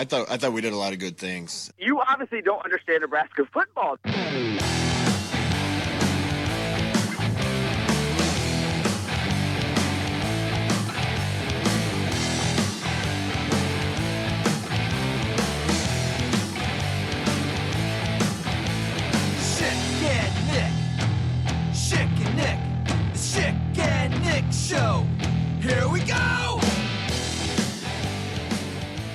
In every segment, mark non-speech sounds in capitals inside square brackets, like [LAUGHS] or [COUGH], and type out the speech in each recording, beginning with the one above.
I thought I thought we did a lot of good things. You obviously don't understand Nebraska football.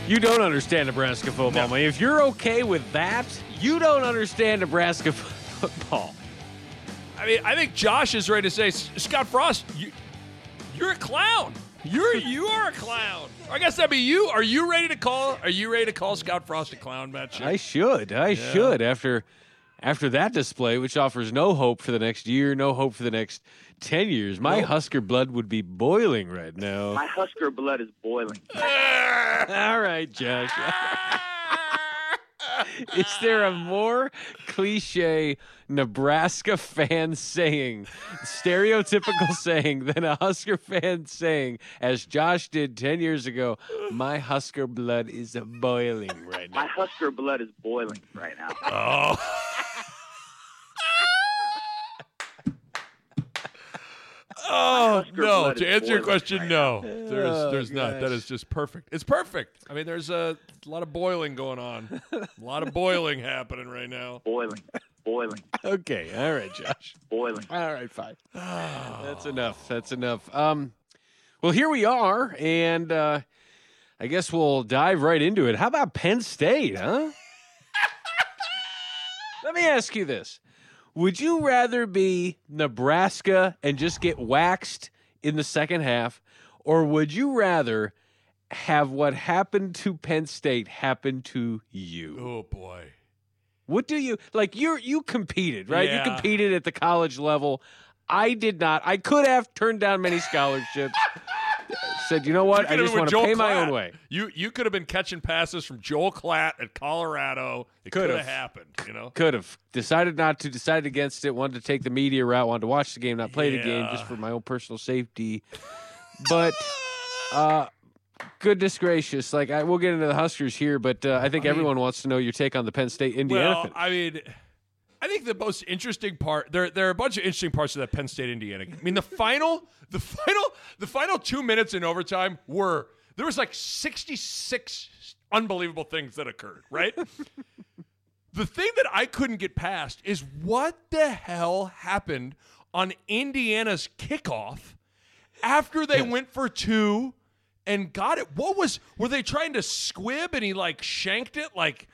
You don't understand Nebraska football, man. If you're okay with that, you don't understand Nebraska [LAUGHS] football. I mean, I think Josh is ready to say, Scott Frost, you, you're a clown. You're [LAUGHS] you are a clown. I guess that'd be you. Are you ready to call? Are you ready to call Scott Frost a clown, Matt? Schick? I should. I should after after that display, which offers no hope for the next year, no hope for the next ten years. My Nope. Husker blood would be boiling right now. My Husker blood is boiling. [LAUGHS] All right, Josh. [LAUGHS] Is there a more cliche Nebraska fan saying, stereotypical [LAUGHS] saying, than a Husker fan saying, as Josh did 10 years ago, my Husker blood is boiling right now? My? Husker blood is boiling right now. Oh. Oh no! To answer your question, right no. Oh, There's, there's not. That gosh. is just perfect. It's perfect. I mean, there's a lot of boiling going on. A lot of boiling happening right now. Boiling. Boiling. Okay, all right, Josh. Boiling. All right, fine. That's enough. That's enough. Um, well, here we are, and uh, I guess we'll dive right into it. How about Penn State, huh? [LAUGHS] Let me ask you this: Would you rather be Nebraska and just get waxed in the second half, or would you rather have what happened to Penn State happen to you? Oh boy. What do you like? You you competed, right? Yeah. You competed at the college level. I did not. I could have turned down many scholarships. [LAUGHS] Said, you know what? I could've just want to Joel pay my own way. You you could have been catching passes from Joel Klatt at Colorado. It could Could've. happened. You know. Could have decided not to. Decided against it. Wanted to take the media route. Wanted to watch the game, not play the game, just for my own personal safety. But uh, goodness gracious, like I, we'll get into the Huskers here, but uh, I think I mean- everyone wants to know your take on the Penn State Indiana. Well, thing. I mean, I think the most interesting part there there are a bunch of interesting parts of that Penn State Indiana. game. I mean, the [LAUGHS] final the final the final two minutes in overtime were there was like sixty six unbelievable things that occurred. Right. [LAUGHS] the thing that I couldn't get past is what the hell happened on Indiana's kickoff after they went for two and got it. What was were they trying to squib and he like shanked it like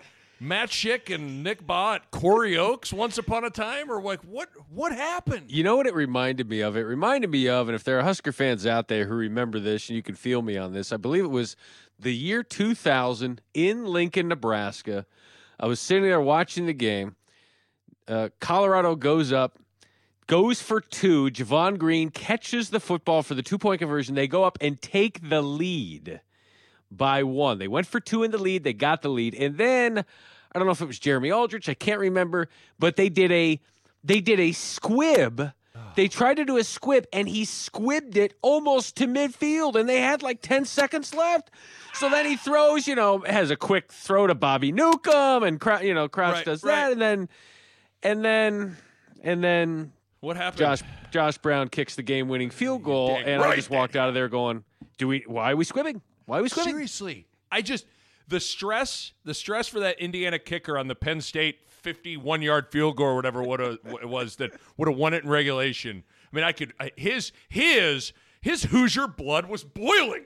Matt Schick and Nick Bahe Corey Oaks once upon a time, or like what what happened? You know what it reminded me of? It reminded me of, and if there are Husker fans out there who remember this, and you can feel me on this, I believe it was the year 2000 in Lincoln, Nebraska. I was sitting there watching the game. Uh, Colorado goes up, goes for two. Javon Green catches the football for the two point conversion. They go up and take the lead by one. They went for two in the lead. They got the lead, and then I don't know if it was Jeremy Aldrich. I can't remember, but they did a they did a squib. Ah. They tried to do a squib, and he squibbed it almost to midfield, and they had like ten seconds left. So then he throws, you know, has a quick throw to Bobby Newcombe, and Crou- you know Crouch Right, does right. that, and then and then and then What happened? Josh Josh Brown kicks the game winning field goal, and I just walked out of there going, "Do we? Why are we squibbing? Why are we squibbing?" Seriously, I just the stress the stress for that Indiana kicker on the Penn State 51 yard field goal or whatever what a, it was that would have won it in regulation. I mean, I could I, his his his Hoosier blood was boiling.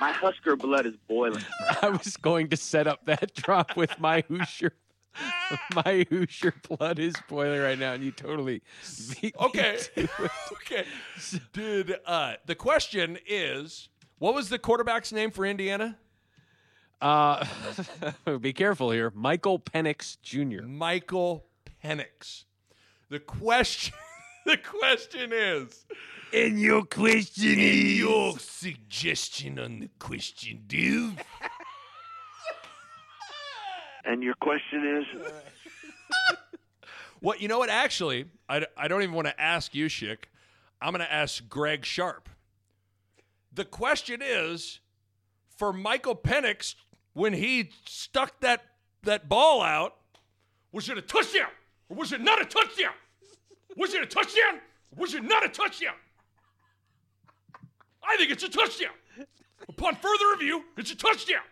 My Husker blood is boiling. [LAUGHS] I was going to set up that drop with my Hoosier. [LAUGHS] My Hoosier blood is boiling right now, and you totally beat me Okay. to it. [LAUGHS] okay. dude. uh the question is what was the quarterback's name for Indiana? Uh, [LAUGHS] be careful here, Michael Penix Jr. Michael Penix. The question [LAUGHS] the question is And your question is your suggestion on the question, dude. [LAUGHS] And your question is? What you know what? Actually, I, I don't even want to ask you, Schick. I'm going to ask Greg Sharpe. The question is, for Michael Penix when he stuck that that ball out, was it a touchdown or was it not a touchdown? Was it a touchdown? Or was it not a touchdown? I think it's a touchdown. Upon further review, it's a touchdown.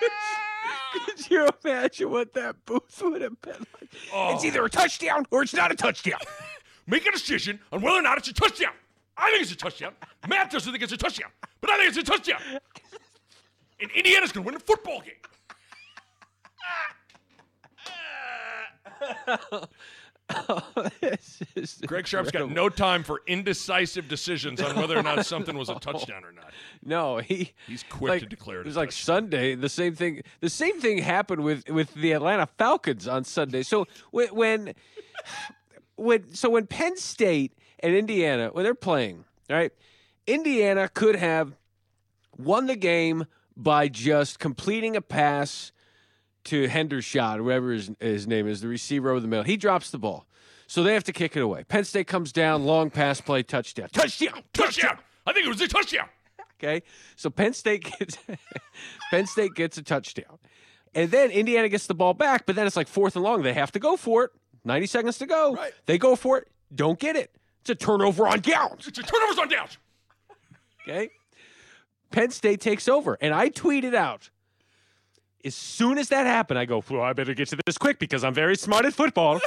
[LAUGHS] Could you imagine what that booth would have been like? It's oh. either a touchdown or it's not a touchdown. Make a decision on whether or not it's a touchdown. I think it's a touchdown. Matt doesn't think it's a touchdown, but I think it's a touchdown. And Indiana's going to win the football game. Is Greg Sharpe's got no time for indecisive decisions on whether or not something was a [LAUGHS] touchdown or not. No, he He's quick like, to declare it It was like. Sunday. The same thing. The same thing happened with with the Atlanta Falcons on Sunday. So when when so when Penn State and Indiana when they're playing, right? Indiana could have won the game by just completing a pass to Hendershot, whoever his, his name is, the receiver over the middle. He drops the ball. So they have to kick it away. Penn State comes down, long pass play, touchdown. Touchdown! Touchdown! I think it was a touchdown. Okay, so Penn State gets [LAUGHS] Penn State gets a touchdown, and then Indiana gets the ball back. But then it's like fourth and long. They have to go for it. Ninety seconds to go. Right. They go for it. Don't get it. It's a turnover on downs. It's a turnovers on downs. Okay. Penn State takes over, and I tweeted out. As soon as that happened, I go, well, I better get to this quick because I'm very smart at football.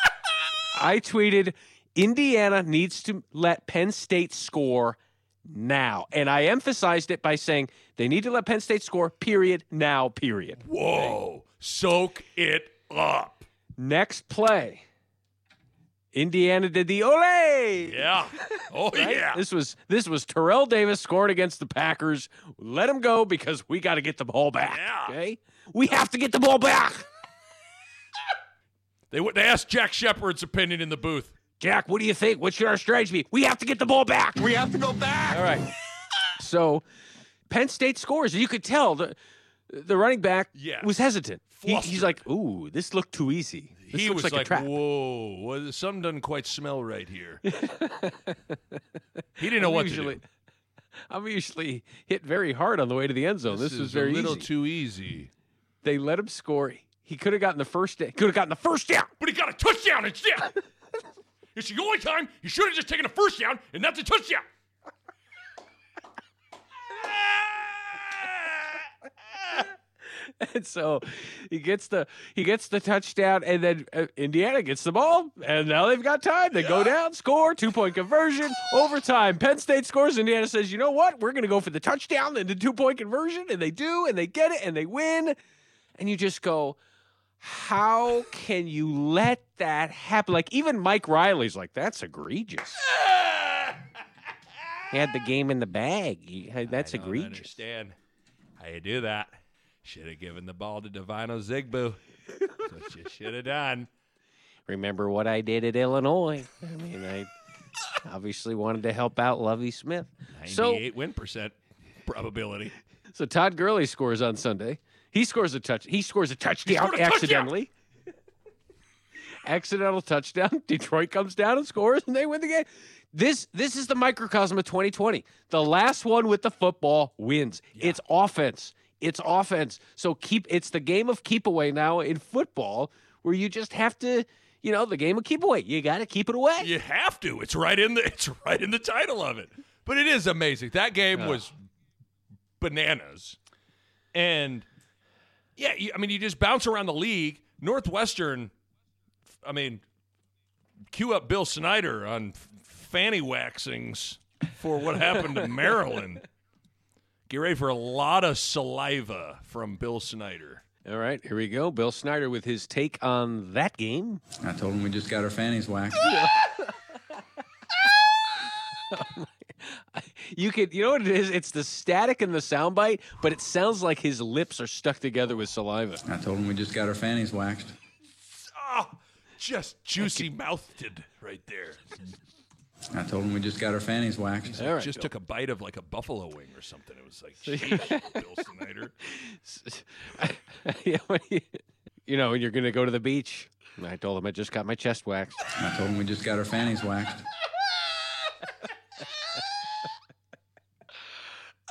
[LAUGHS] I tweeted, Indiana needs to let Penn State score now. And I emphasized it by saying they need to let Penn State score, period, now, period. Whoa. Soak it up. Next play. Indiana did the ole. Yeah. [LAUGHS] Oh, Right? yeah. This was this was Terrell Davis scored against the Packers. Let him go because we got to get the ball back. Yeah. Okay, we have to get the ball back. They, w- they asked Jack Shepard's opinion in the booth. Jack, what do you think? What should our strategy be? We have to get the ball back. We have to go back. All right. So Penn State scores. You could tell the the running back Yes. was hesitant. He- he's like, "Ooh, this looked too easy. This he looks was like, like, a trap." whoa, well, something doesn't quite smell right here. [LAUGHS] he didn't know what usually, to do. I'm usually hit very hard on the way to the end zone. This, was is very a little easy. too easy. they let him score. He could have gotten the first. Could have gotten the first down. But he got a touchdown instead. [LAUGHS] it's the only time he should have just taken a first down, and that's a touchdown. [LAUGHS] And so he gets the he gets the touchdown, and then uh, Indiana gets the ball, and now they've got time. They go down, score, two point conversion, overtime. Penn State scores. Indiana says, "You know what? We're going to go for the touchdown and the two point conversion," and they do, and they get it, and they win. And you just go, "How can you let that happen?" Like even Mike Riley's like, "That's egregious." [LAUGHS] He had the game in the bag. He- That's egregious. understand how you do that. Should have given the ball to Devine Ozigbo. That's what you should have done. remember what I did at Illinois. I mean, I obviously wanted to help out Lovie Smith. So, 98 win percent probability. so Todd Gurley scores on Sunday. He scores a touch. He scores a touchdown scored a touchdown! Accidental touchdown. [LAUGHS] Detroit comes down and scores, and they win the game. This this is the microcosm of 2020. The last one with the football wins. It's offense. It's offense. So keep. It's the game of keep away now in football, where you just have to. You know, the game of keep away. You got to keep it away. You have to. It's right in the [LAUGHS] it's right in the title of it. But it is amazing. That game was bananas. And yeah, I mean you just bounce around the league. Northwestern I mean cue up Bill Snyder on f- fanny waxings for what happened to [LAUGHS] Maryland. Get ready for a lot of saliva from Bill Snyder. All right, here we go. Bill Snyder with his take on that game. I told him we just got our fannies waxed. [LAUGHS] You could, you know what it is? It's the static and the soundbite, but it sounds like his lips are stuck together with saliva. I told him we just got our fannies waxed. Oh, just juicy mouthed right there. I told him we just got our fannies waxed. All right, just Bill. took a bite of like a buffalo wing or something. It was like, [LAUGHS] sheesh, Bill Snyder. [LAUGHS] Yeah, when you- you know, when you're going to go to the beach. I told him I just got my chest waxed. I told him we just got our fannies waxed.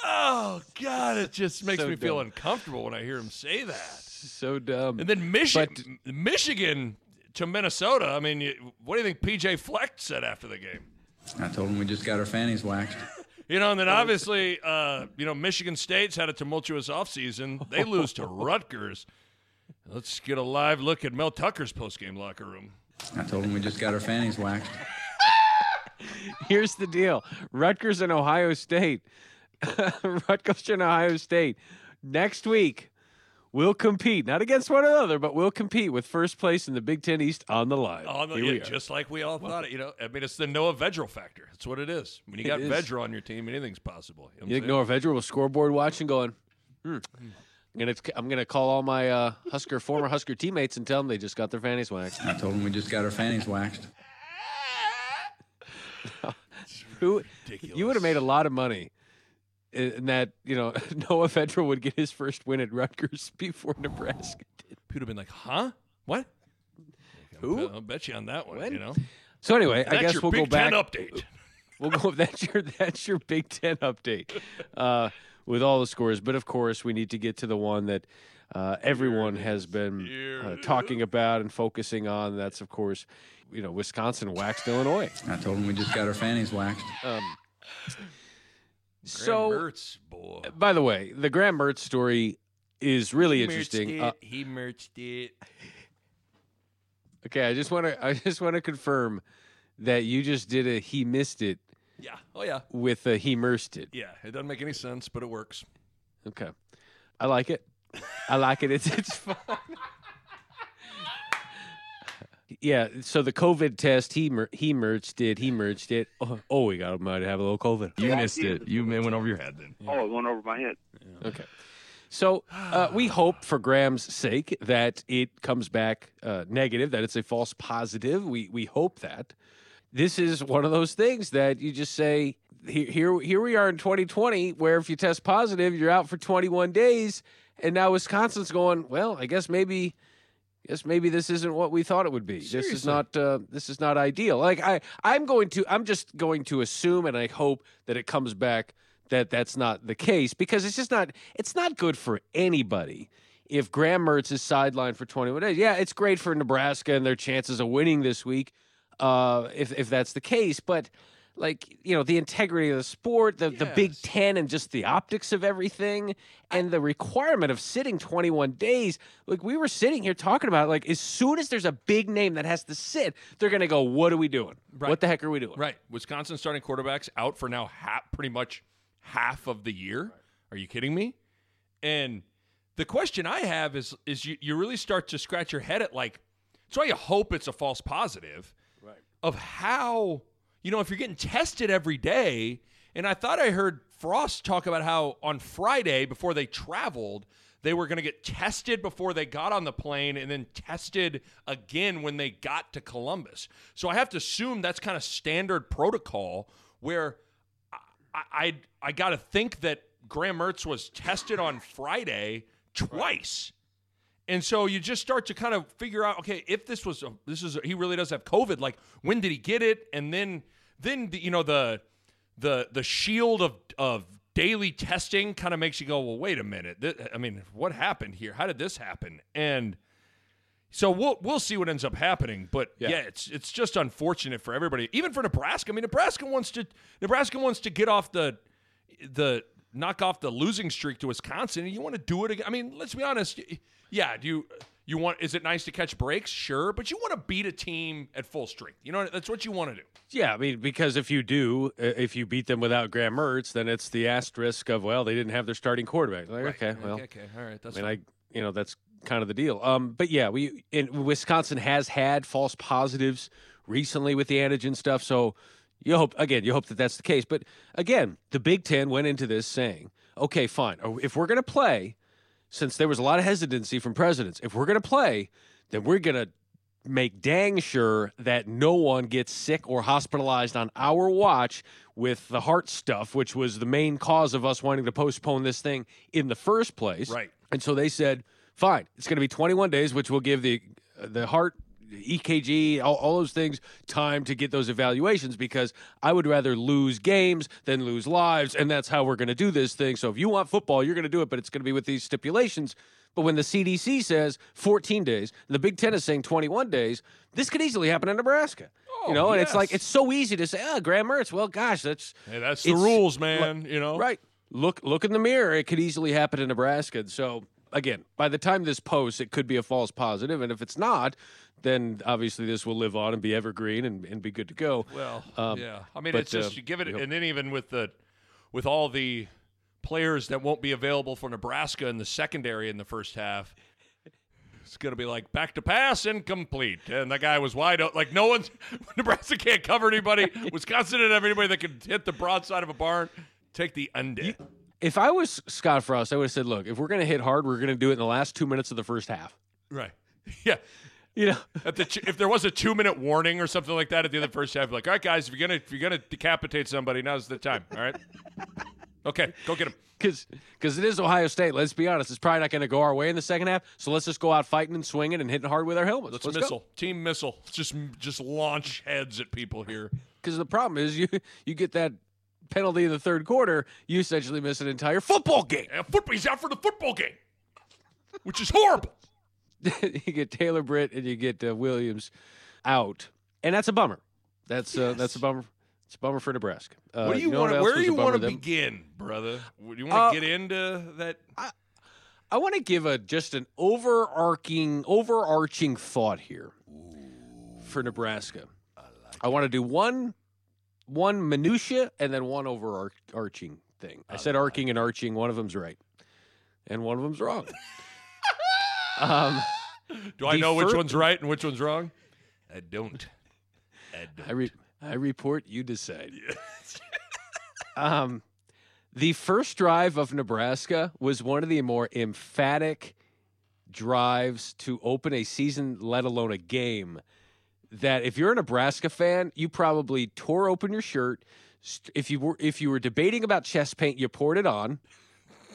Oh God, it just makes So me feel uncomfortable when I hear him say that. So dumb. And then Michigan, But- Michigan to Minnesota. I mean, you, what do you think PJ Fleck said after the game? I told him we just got our fannies waxed. [LAUGHS] You know, and then obviously, uh, you know, Michigan State's had a tumultuous offseason. They [LAUGHS] lose to Rutgers. Let's get a live look at Mel Tucker's postgame locker room. I told him we just got our fannies waxed. [LAUGHS] Here's the deal: Rutgers and Ohio State. Rutgers and Ohio State next week will compete, not against one another, but will compete with first place in the Big Ten East on the line. On the, Here yeah, just like we all thought it. You know, I mean, it's the Noah Vedral factor. That's what it is. When you It got is. Vedral on your team, anything's possible. You, know You what think Noah Vedral was scoreboard watching, going, hmm. I'm gonna, I'm gonna call all my uh, Husker former Husker teammates and tell them they just got their fannies waxed. I told them we just got our fannies waxed. [LAUGHS] Who Ridiculous. you would have made a lot of money in that you know [LAUGHS] Noah Vedral would get his first win at Rutgers [LAUGHS] before Nebraska did. People would have been like, huh? What? Who? I'll bet you on that one, When? you know? So anyway, I guess your we'll Big go back. Ten update. [LAUGHS] We'll go. That's your that's your Big Ten update uh, with all the scores. But of course, we need to get to the one that uh, everyone has been uh, talking about and focusing on. That's of course, you know, Wisconsin waxed Illinois. I told him we just got our fannies waxed. Um, Graham so, Mertz, boy. by the way, the Graham Mertz story is really He interesting. merched Uh, he merched it. okay, I just want to I just want to confirm that you just did a he missed it Yeah. Oh, yeah. with a he mersed it. Yeah. It doesn't make any sense, but it works. Okay. I like it. I like it. It's it's [LAUGHS] fun. Yeah. So the COVID test, he mer- he merged it. He merged it. Oh, oh we got him might have a little COVID. You missed it. You may went over your head then. Oh, it went over my head. Okay. So uh, we hope, for Graham's sake, that it comes back uh, negative. That it's a false positive. We we hope that. This is one of those things that you just say. Here, here, here we are in 2020, where if you test positive, you're out for 21 days, and now Wisconsin's going. Well, I guess maybe guess maybe this isn't what we thought it would be. This is not uh, this is not ideal. Like I I'm going to I'm just going to assume and I hope that it comes back that that's not the case because it's just not it's not good for anybody. If Graham Mertz is sidelined for 21 days, yeah, it's great for Nebraska and their chances of winning this week, uh, if if that's the case. But like you know, the integrity of the sport, the the Big Ten, and just the optics of everything, and the requirement of sitting 21 days. Like we were sitting here talking about, like as soon as there's a big name that has to sit, they're gonna go, "What are we doing? Right. What the heck are we doing?" Right. Wisconsin starting quarterbacks out for now half, pretty much half of the year. Are you kidding me? And the question I have is is you, you really start to scratch your head at like that's why you hope it's a false positive Right. of how you know if you're getting tested every day and I thought I heard Frost talk about how on Friday before they traveled they were going to get tested before they got on the plane and then tested again when they got to Columbus. So I have to assume that's kind of standard protocol where I I, I got to think that Graham Mertz was tested on Friday twice. And so you just start to kind of figure out, okay, if this was a, this is a, he really does have COVID. Like when did he get it? And then then the, you know the the the shield of of daily testing kind of makes you go, well, wait a minute. Th- I mean, what happened here? How did this happen? And so we'll we'll see what ends up happening. But Yeah. yeah, it's it's just unfortunate for everybody, even for Nebraska. I mean, Nebraska wants to Nebraska wants to get off the the knock off the losing streak to Wisconsin. And you want to do it again. I mean, let's be honest. Yeah, do you you want? Is it nice to catch breaks? Sure, but you want to beat a team at full strength. You know, that's what you want to do. Yeah, I mean, because if you do, if you beat them without Graham Mertz, then it's the asterisk of well, they didn't have their starting quarterback. Like, okay, well, okay, okay, all right, that's I mean, fine. I you know that's kind of the deal. Um, but yeah, we in Wisconsin has had false positives recently with the antigen stuff. So you hope again, you hope that that's the case. But again, the Big Ten went into this saying, okay, fine, uh, if we're going to play, since there was a lot of hesitancy from presidents, if we're going to play, then we're going to make dang sure that no one gets sick or hospitalized on our watch with the heart stuff, which was the main cause of us wanting to postpone this thing in the first place. Right. And so they said, fine, it's going to be 21 days, which will give the the heart EKG, all, all those things, time to get those evaluations because I would rather lose games than lose lives. And that's how we're going to do this thing. So if you want football, you're going to do it, but it's going to be with these stipulations. But when the CDC says 14 days, the Big Ten is saying 21 days, this could easily happen in Nebraska. you oh, know, and it's like, it's so easy to say, oh, Graham Mertz, well, gosh, that's. Hey, that's the rules, man. you know, Right. Look look in the mirror. It could easily happen in Nebraska. And So again, by the time this posts, it could be a false positive. And if it's not, then obviously this will live on and be evergreen and, and be good to go. Well, Um, yeah. I mean, but, it's just uh, you give it, and then even with the, with all the players that won't be available for Nebraska in the secondary in the first half. It's gonna be like back to pass incomplete, and the guy was wide open. Like no one's [LAUGHS] Nebraska can't cover anybody. [LAUGHS] Wisconsin didn't have anybody that could hit the broadside of a barn. Take the under. If I was Scott Frost, I would have said, look, if we're going to hit hard, we're going to do it in the last two minutes of the first half. Right. [LAUGHS] Yeah. You know, At the, if there was a two minute warning or something like that at the end of the first half, like, all right, guys, if you're gonna if you're gonna decapitate somebody, now's the time. All right. Okay, go get him. because because it is Ohio State. Let's be honest, it's probably not going to go our way in the second half. So let's just go out fighting and swinging and hitting hard with our helmets. Let's, Let's missile, team missile. Just just launch heads at people here. [LAUGHS] Because the problem is you you get that penalty in the third quarter, you essentially miss an entire football game. And football, he's out for the football game, which is horrible. [LAUGHS] you get Taylor Britt and you get uh, Williams out, and that's a bummer. That's uh, that's a bummer. It's a bummer for Nebraska. Uh, what do you, know want? else Where do you want to begin, brother? Do you want to Uh, get into that? I want to give a just an overarching overarching thought here for Nebraska. I, want to do one one minutia and then one overarching thing. I, said arcing and arching. One of them's right, and one of them's wrong. [LAUGHS] um, Do I know which fir- one's right and which one's wrong? I don't. I don't. I re- I report. You decide. [LAUGHS] um, the first drive of Nebraska was one of the more emphatic drives to open a season, let alone a game. That if you're a Nebraska fan, you probably tore open your shirt. If you were if you were debating about chest paint, you poured it on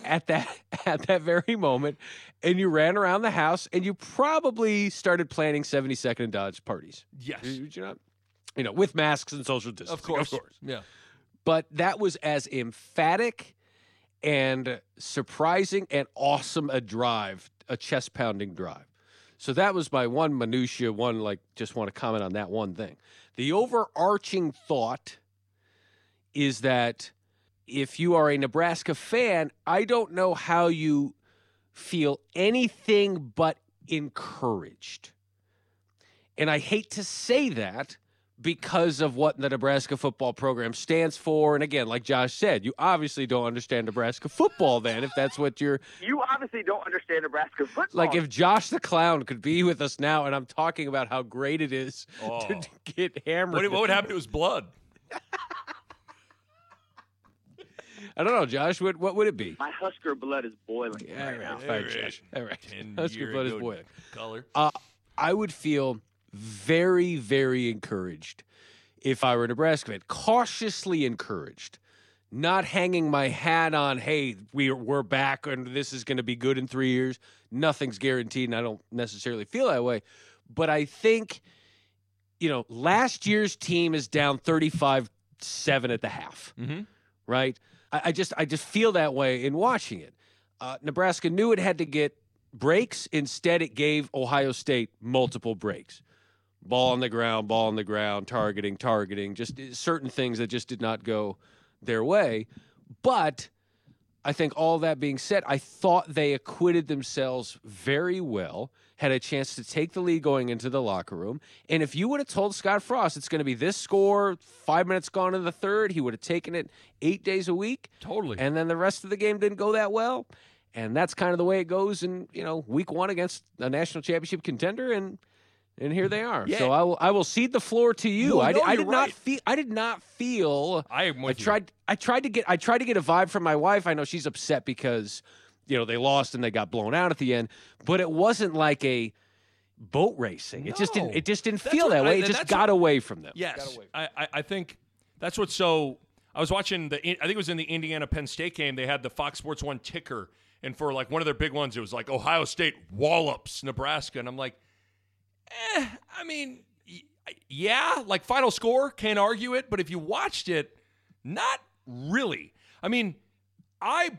at that [LAUGHS] at that very moment, and you ran around the house, and you probably started planning 72nd and Dodge parties. yes, Did you not? You know, with masks and social distancing. of course, Of course. Yeah. But that was as emphatic and surprising and awesome a drive, a chest pounding drive. So that was my one minutia, one like just want to comment on that one thing. The overarching thought is that if you are a Nebraska fan, I don't know how you feel anything but encouraged. And I hate to say that because of what the Nebraska football program stands for. And again, like Josh said, you obviously don't understand Nebraska football then, if that's what you're You obviously don't understand Nebraska football. like. If Josh the Clown could be with us now, and I'm talking about how great it is Oh. to, [LAUGHS] to get hammered. What, what would happen to his blood? I don't know, Josh. What what would it be? my Husker blood is boiling Yeah, all right now. right, fine, All Josh. All right. Husker blood is boiling. Color. Uh, I would feel very, very encouraged if I were a Nebraska fan. Cautiously encouraged, not hanging my hat on. Hey, we're we're back, and this is going to be good in three years. Nothing's guaranteed, and I don't necessarily feel that way. But I think, you know, last year's team is down thirty-five seven at the half Mm-hmm. right? I, I just I just feel that way in watching it. Uh, Nebraska knew it had to get breaks. Instead, it gave Ohio State multiple breaks. Ball on the ground, ball on the ground, targeting, targeting, just uh, certain things that just did not go their way. But I think all that being said, I thought they acquitted themselves very well, had a chance to take the lead going into the locker room. And if you would have told Scott Frost it's going to be this score, five minutes gone in the third, he would have taken it eight days a week. Totally. And then the rest of the game didn't go that well. And that's kind of the way it goes in, you know, week one against a national championship contender. And and here they are. So I will I will cede the floor to you. No, I, no, I you're did not feel I did not feel I am I with you. tried. I tried to get. I tried to get a vibe from my wife. I know she's upset because, you know, they lost and they got blown out at the end. But it wasn't like a boat racing. It just didn't. It just didn't That's feel what that I- way. it just got what- away from them. Yes, I, I, I think that's what's so. I was watching the. I think it was in the Indiana Penn State game. They had the Fox Sports One ticker, and for like one of their big ones, it was like Ohio State wallops Nebraska, and I'm like, Eh, I mean, yeah, like final score, can't argue it. But if you watched it, not really. I mean, I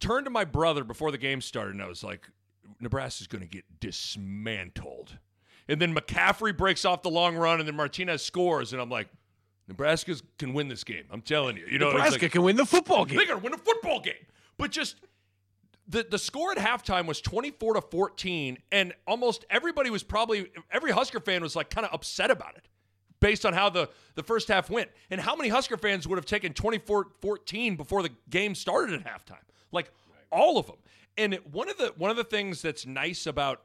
turned to my brother before the game started and I was like, Nebraska's going to get dismantled. And then McCaffrey breaks off the long run and then Martinez scores. And I'm like, Nebraska can win this game. I'm telling you. You know, Nebraska like- can win the football game. they're going to win a football game. But just the the score at halftime was 24 to 14 and almost everybody was probably every Husker fan was like kind of upset about it based on how the the first half went. And how many Husker fans would have taken 24-14 before the game started at halftime? Like all of them. And one of the one of the things that's nice about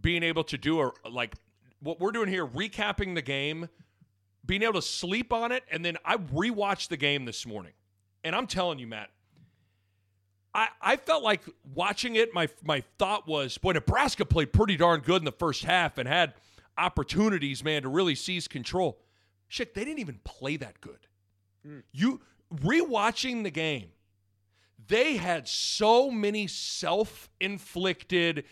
being able to do a like what we're doing here recapping the game being able to sleep on it and then I rewatched the game this morning. And I'm telling you, Matt, I, I felt like watching it, my my thought was, boy, Nebraska played pretty darn good in the first half and had opportunities, man, to really seize control. Shit, they didn't even play that good. Mm. You rewatching the game, they had so many self-inflicted,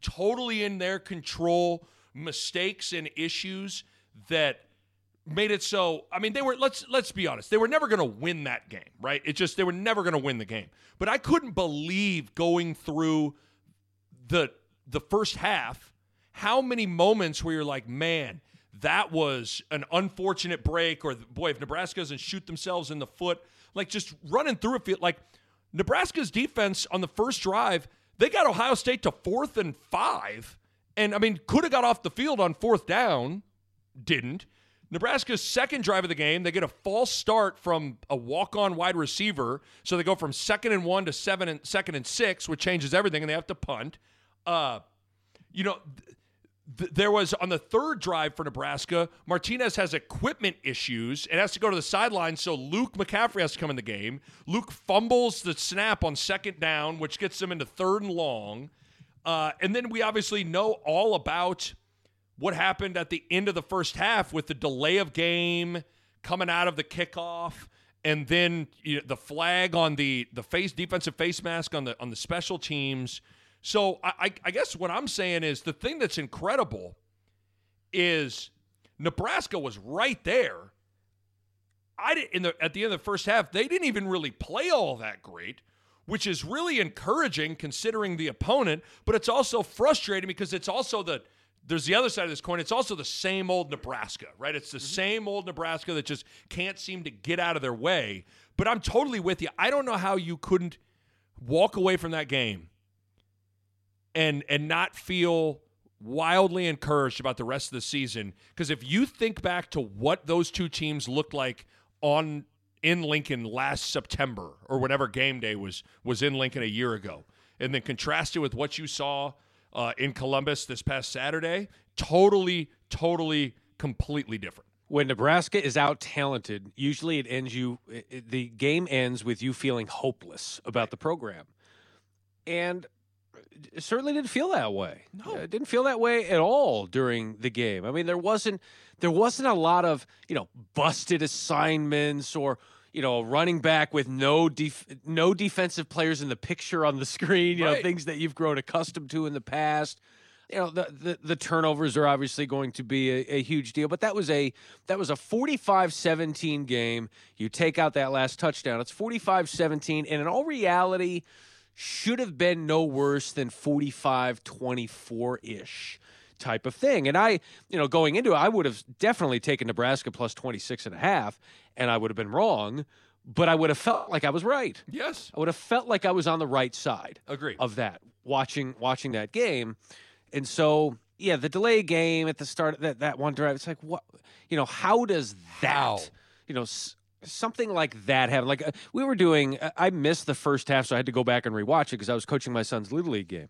totally in their control mistakes and issues that made it so I mean they were let's let's be honest they were never going to win that game right it just they were never going to win the game but I couldn't believe going through the the first half how many moments where you're like man that was an unfortunate break or boy if Nebraska doesn't shoot themselves in the foot like just running through it feel like Nebraska's defense on the first drive they got Ohio State to fourth and 5 and I mean could have got off the field on fourth down didn't. Nebraska's second drive of the game, they get a false start from a walk-on wide receiver, so they go from second and one to seven and second and six, which changes everything, and they have to punt. Uh, you know, th- th- there was on the third drive for Nebraska, Martinez has equipment issues and has to go to the sideline, so Luke McCaffrey has to come in the game. Luke fumbles the snap on second down, which gets them into third and long. Uh, and then we obviously know all about what happened at the end of the first half with the delay of game coming out of the kickoff and then you know, the flag on the the face defensive face mask on the on the special teams. So I, I guess what i'm saying is the thing that's incredible is nebraska was right there. I did in the at the end of the first half they didn't even really play all that great which is really encouraging considering the opponent but it's also frustrating because it's also the there's the other side of this coin. It's also the same old Nebraska, right? It's the mm-hmm. same old Nebraska that just can't seem to get out of their way. But I'm totally with you. I don't know how you couldn't walk away from that game and and not feel wildly encouraged about the rest of the season because if you think back to what those two teams looked like on in Lincoln last September or whatever game day was was in Lincoln a year ago and then contrast it with what you saw uh, in Columbus this past Saturday, totally, totally, completely different. when Nebraska is out talented, usually it ends you. It, it- the game ends with you feeling hopeless about the program, and it certainly didn't feel that way. No, it didn't feel that way at all during the game. I mean, there wasn't there wasn't a lot of you know busted assignments or you know a running back with no def- no defensive players in the picture on the screen. You know things that you've grown accustomed to in the past. You know the, the the turnovers are obviously going to be a, a huge deal but that was a that was a 45-17 game. You take out that last touchdown it's 45-17 and in all reality should have been no worse than 45-24-ish type of thing. And i you know going into it i would have definitely taken nebraska plus 26 and a half and i would have been wrong but i would have felt like i was right. Yes, i would have felt like i was on the right side agreed. of that watching watching that game. And so yeah the delay game at the start of that, that one drive it's like what you know how does that How? you know s- something like that happen? Like uh, we were doing uh, i missed the first half so i had to go back and rewatch it because i was coaching my son's little league game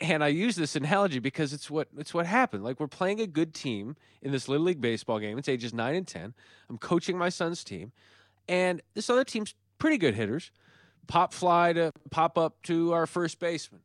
and I use this analogy because it's what it's what happened. Like we're playing a good team in this little league baseball game. It's ages nine and ten. I'm coaching my son's team, and this other team's pretty good hitters. Pop fly to pop up to our first baseman.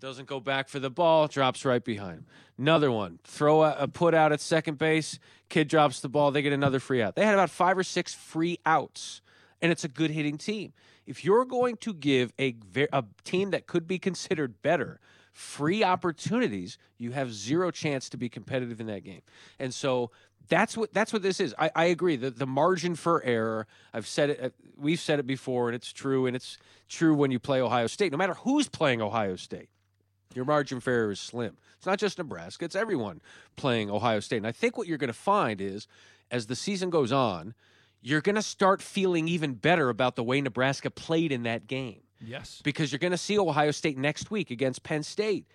Doesn't go back for the ball, drops right behind him. Another one, throw a, a put out at second base. Kid drops the ball, they get another free out. They had about five or six free outs, and it's a good hitting team. If you're going to give a, a team that could be considered better free opportunities, you have zero chance to be competitive in that game. And so that's what that's what this is. I, I agree. The the margin for error. I've said it. uh, We've said it before, and it's true. And it's true when you play Ohio State. No matter who's playing Ohio State, your margin for error is slim. It's not just Nebraska, it's everyone playing Ohio State. And I think what you're going to find is as the season goes on, you're going to start feeling even better about the way Nebraska played in that game Yes. because you're going to see Ohio State next week against Penn State.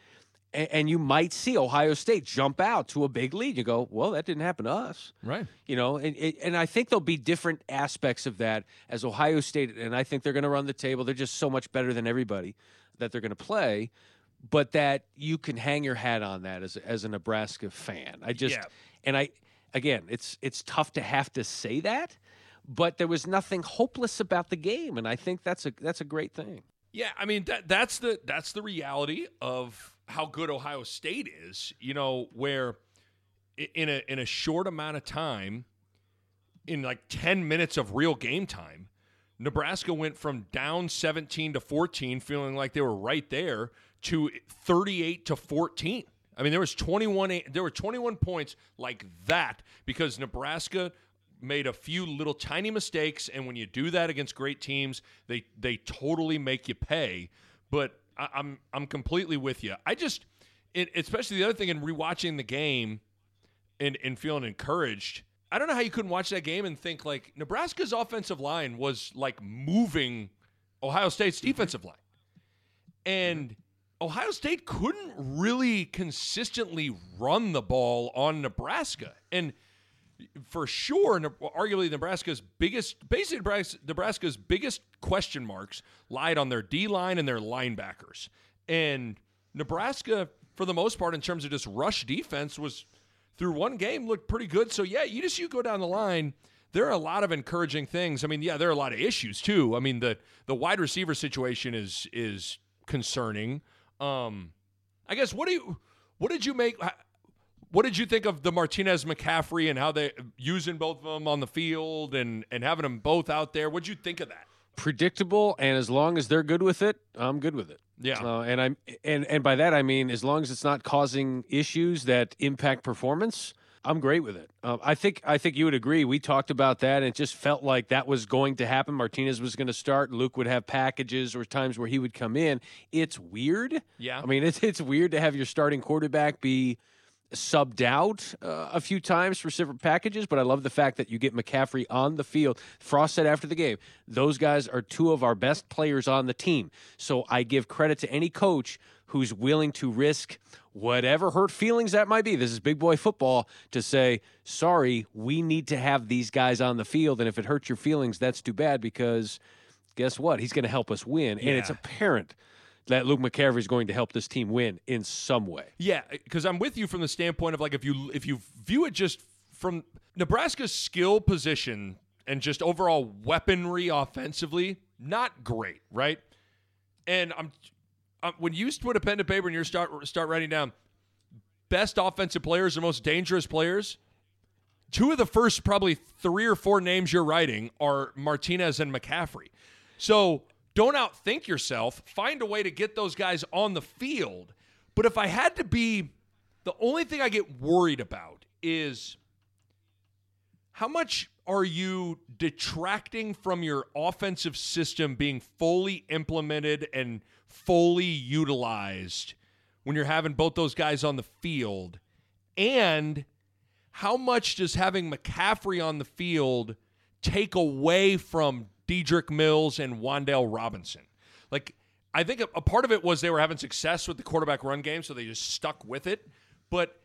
A- And you might see Ohio State jump out to a big lead. You go, well, that didn't happen to us Right. you know and, and- i think there'll be different aspects of that as ohio state and i think they're going to run the table they're just so much better than everybody that they're going to play but that you can hang your hat on that as, a- as a nebraska fan i just Yeah. and i again it's it's tough to have to say that but there was nothing hopeless about the game and i think that's a that's a great thing Yeah, I mean that that's the that's the reality of how good Ohio State is. You know, where in a in a short amount of time, in like ten minutes of real game time, Nebraska went from down seventeen to fourteen, feeling like they were right there, to thirty eight to fourteen. I mean, there was twenty one there were twenty one points like that because Nebraska made a few little tiny mistakes, and when you do that against great teams, they they totally make you pay. But I, I'm I'm completely with you. I just, it, especially the other thing in rewatching the game, and and feeling encouraged. I don't know how you couldn't watch that game and think like Nebraska's offensive line was like moving Ohio State's mm-hmm. defensive line, and Ohio State couldn't really consistently run the ball on Nebraska, and for sure, arguably Nebraska's biggest, basically Nebraska's biggest question marks lied on their D line and their linebackers. And Nebraska, for the most part, in terms of just rush defense, was through one game looked pretty good. So yeah, you just you go down the line. There are a lot of encouraging things. I mean, yeah, there are a lot of issues too. I mean, the the wide receiver situation is is concerning. Um, I guess what do you what did you make? What did you think of the Martinez McCaffrey and how they using both of them on the field and and having them both out there? What'd you think of that? predictable and as long as they're good with it i'm good with it Yeah. uh, and i'm and and by that i mean as long as it's not causing issues that impact performance i'm great with it uh, i think i think you would agree we talked about that and it just felt like that was going to happen martinez was going to start luke would have packages or times where he would come in it's weird Yeah. i mean it's it's weird to have your starting quarterback be subbed out uh, a few times for separate packages, but I love the fact that you get McCaffrey on the field. Frost said after the game, those guys are two of our best players on the team. So I give credit to any coach who's willing to risk whatever hurt feelings that might be. This is big boy football to say, sorry, we need to have these guys on the field. And if it hurts your feelings, that's too bad because guess what? He's going to help us win. And it's apparent that Luke McCaffrey is going to help this team win in some way. Yeah, because I'm with you from the standpoint of like if you if you view it just from Nebraska's skill position and just overall weaponry offensively, not great, right? And I'm, i when you put a pen to paper and you start start writing down best offensive players or most dangerous players, two of the first probably three or four names you're writing are Martinez and McCaffrey. So don't outthink yourself. Find a way to get those guys on the field. But if I had to be, the only thing I get worried about is how much are you detracting from your offensive system being fully implemented and fully utilized when you're having both those guys on the field? And how much does having McCaffrey on the field take away from Dedrick Mills and Wandale Robinson? Like, I think a, a part of it was they were having success with the quarterback run game, so they just stuck with it. But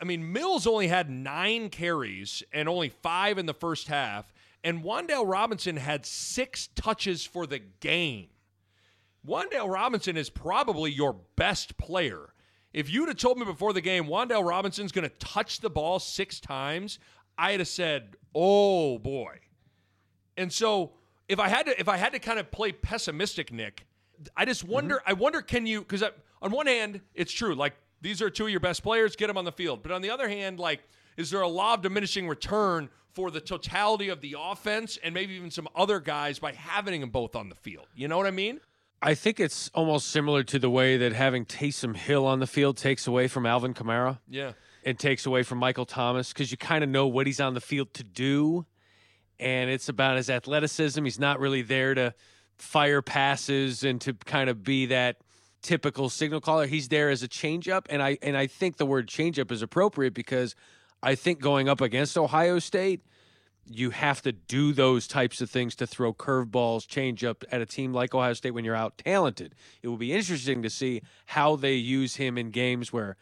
I mean, Mills only had nine carries and only five in the first half, and Wandale Robinson had six touches for the game. Wandale Robinson is probably your best player. If you'd have told me before the game Wandale Robinson's going to touch the ball six times, I'd have said, "Oh boy." And so, if I had to, if I had to kind of play pessimistic, Nick, I just mm-hmm. wonder. I wonder, can you? Because uh, on one hand, it's true. Like these are two of your best players. Get them on the field. But on the other hand, like, is there a law of diminishing return for the totality of the offense and maybe even some other guys by having them both on the field? You know what I mean? I think it's almost similar to the way that having Taysom Hill on the field takes away from Alvin Kamara Yeah. It takes away from Michael Thomas because you kind of know what he's on the field to do. And it's about his athleticism. He's not really there to fire passes and to kind of be that typical signal caller. He's there as a changeup. And I and I think the word changeup is appropriate because I think going up against Ohio State, you have to do those types of things to throw curveballs, change up at a team like Ohio State when you're out talented. It will be interesting to see how they use him in games where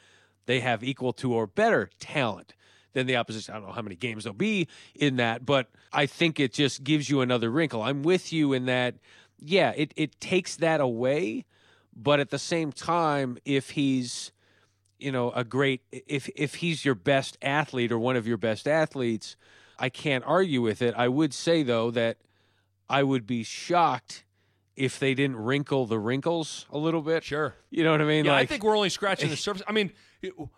they have equal to or better talent than the opposition. I don't know how many games there'll be in that, but I think it just gives you another wrinkle. I'm with you in that, yeah, it, it takes that away, but at the same time, if he's you know a great if if he's your best athlete or one of your best athletes i can't argue with it i would say though that i would be shocked if they didn't wrinkle the wrinkles a little bit Sure. you know what i mean Yeah, like I think we're only scratching the surface. I mean,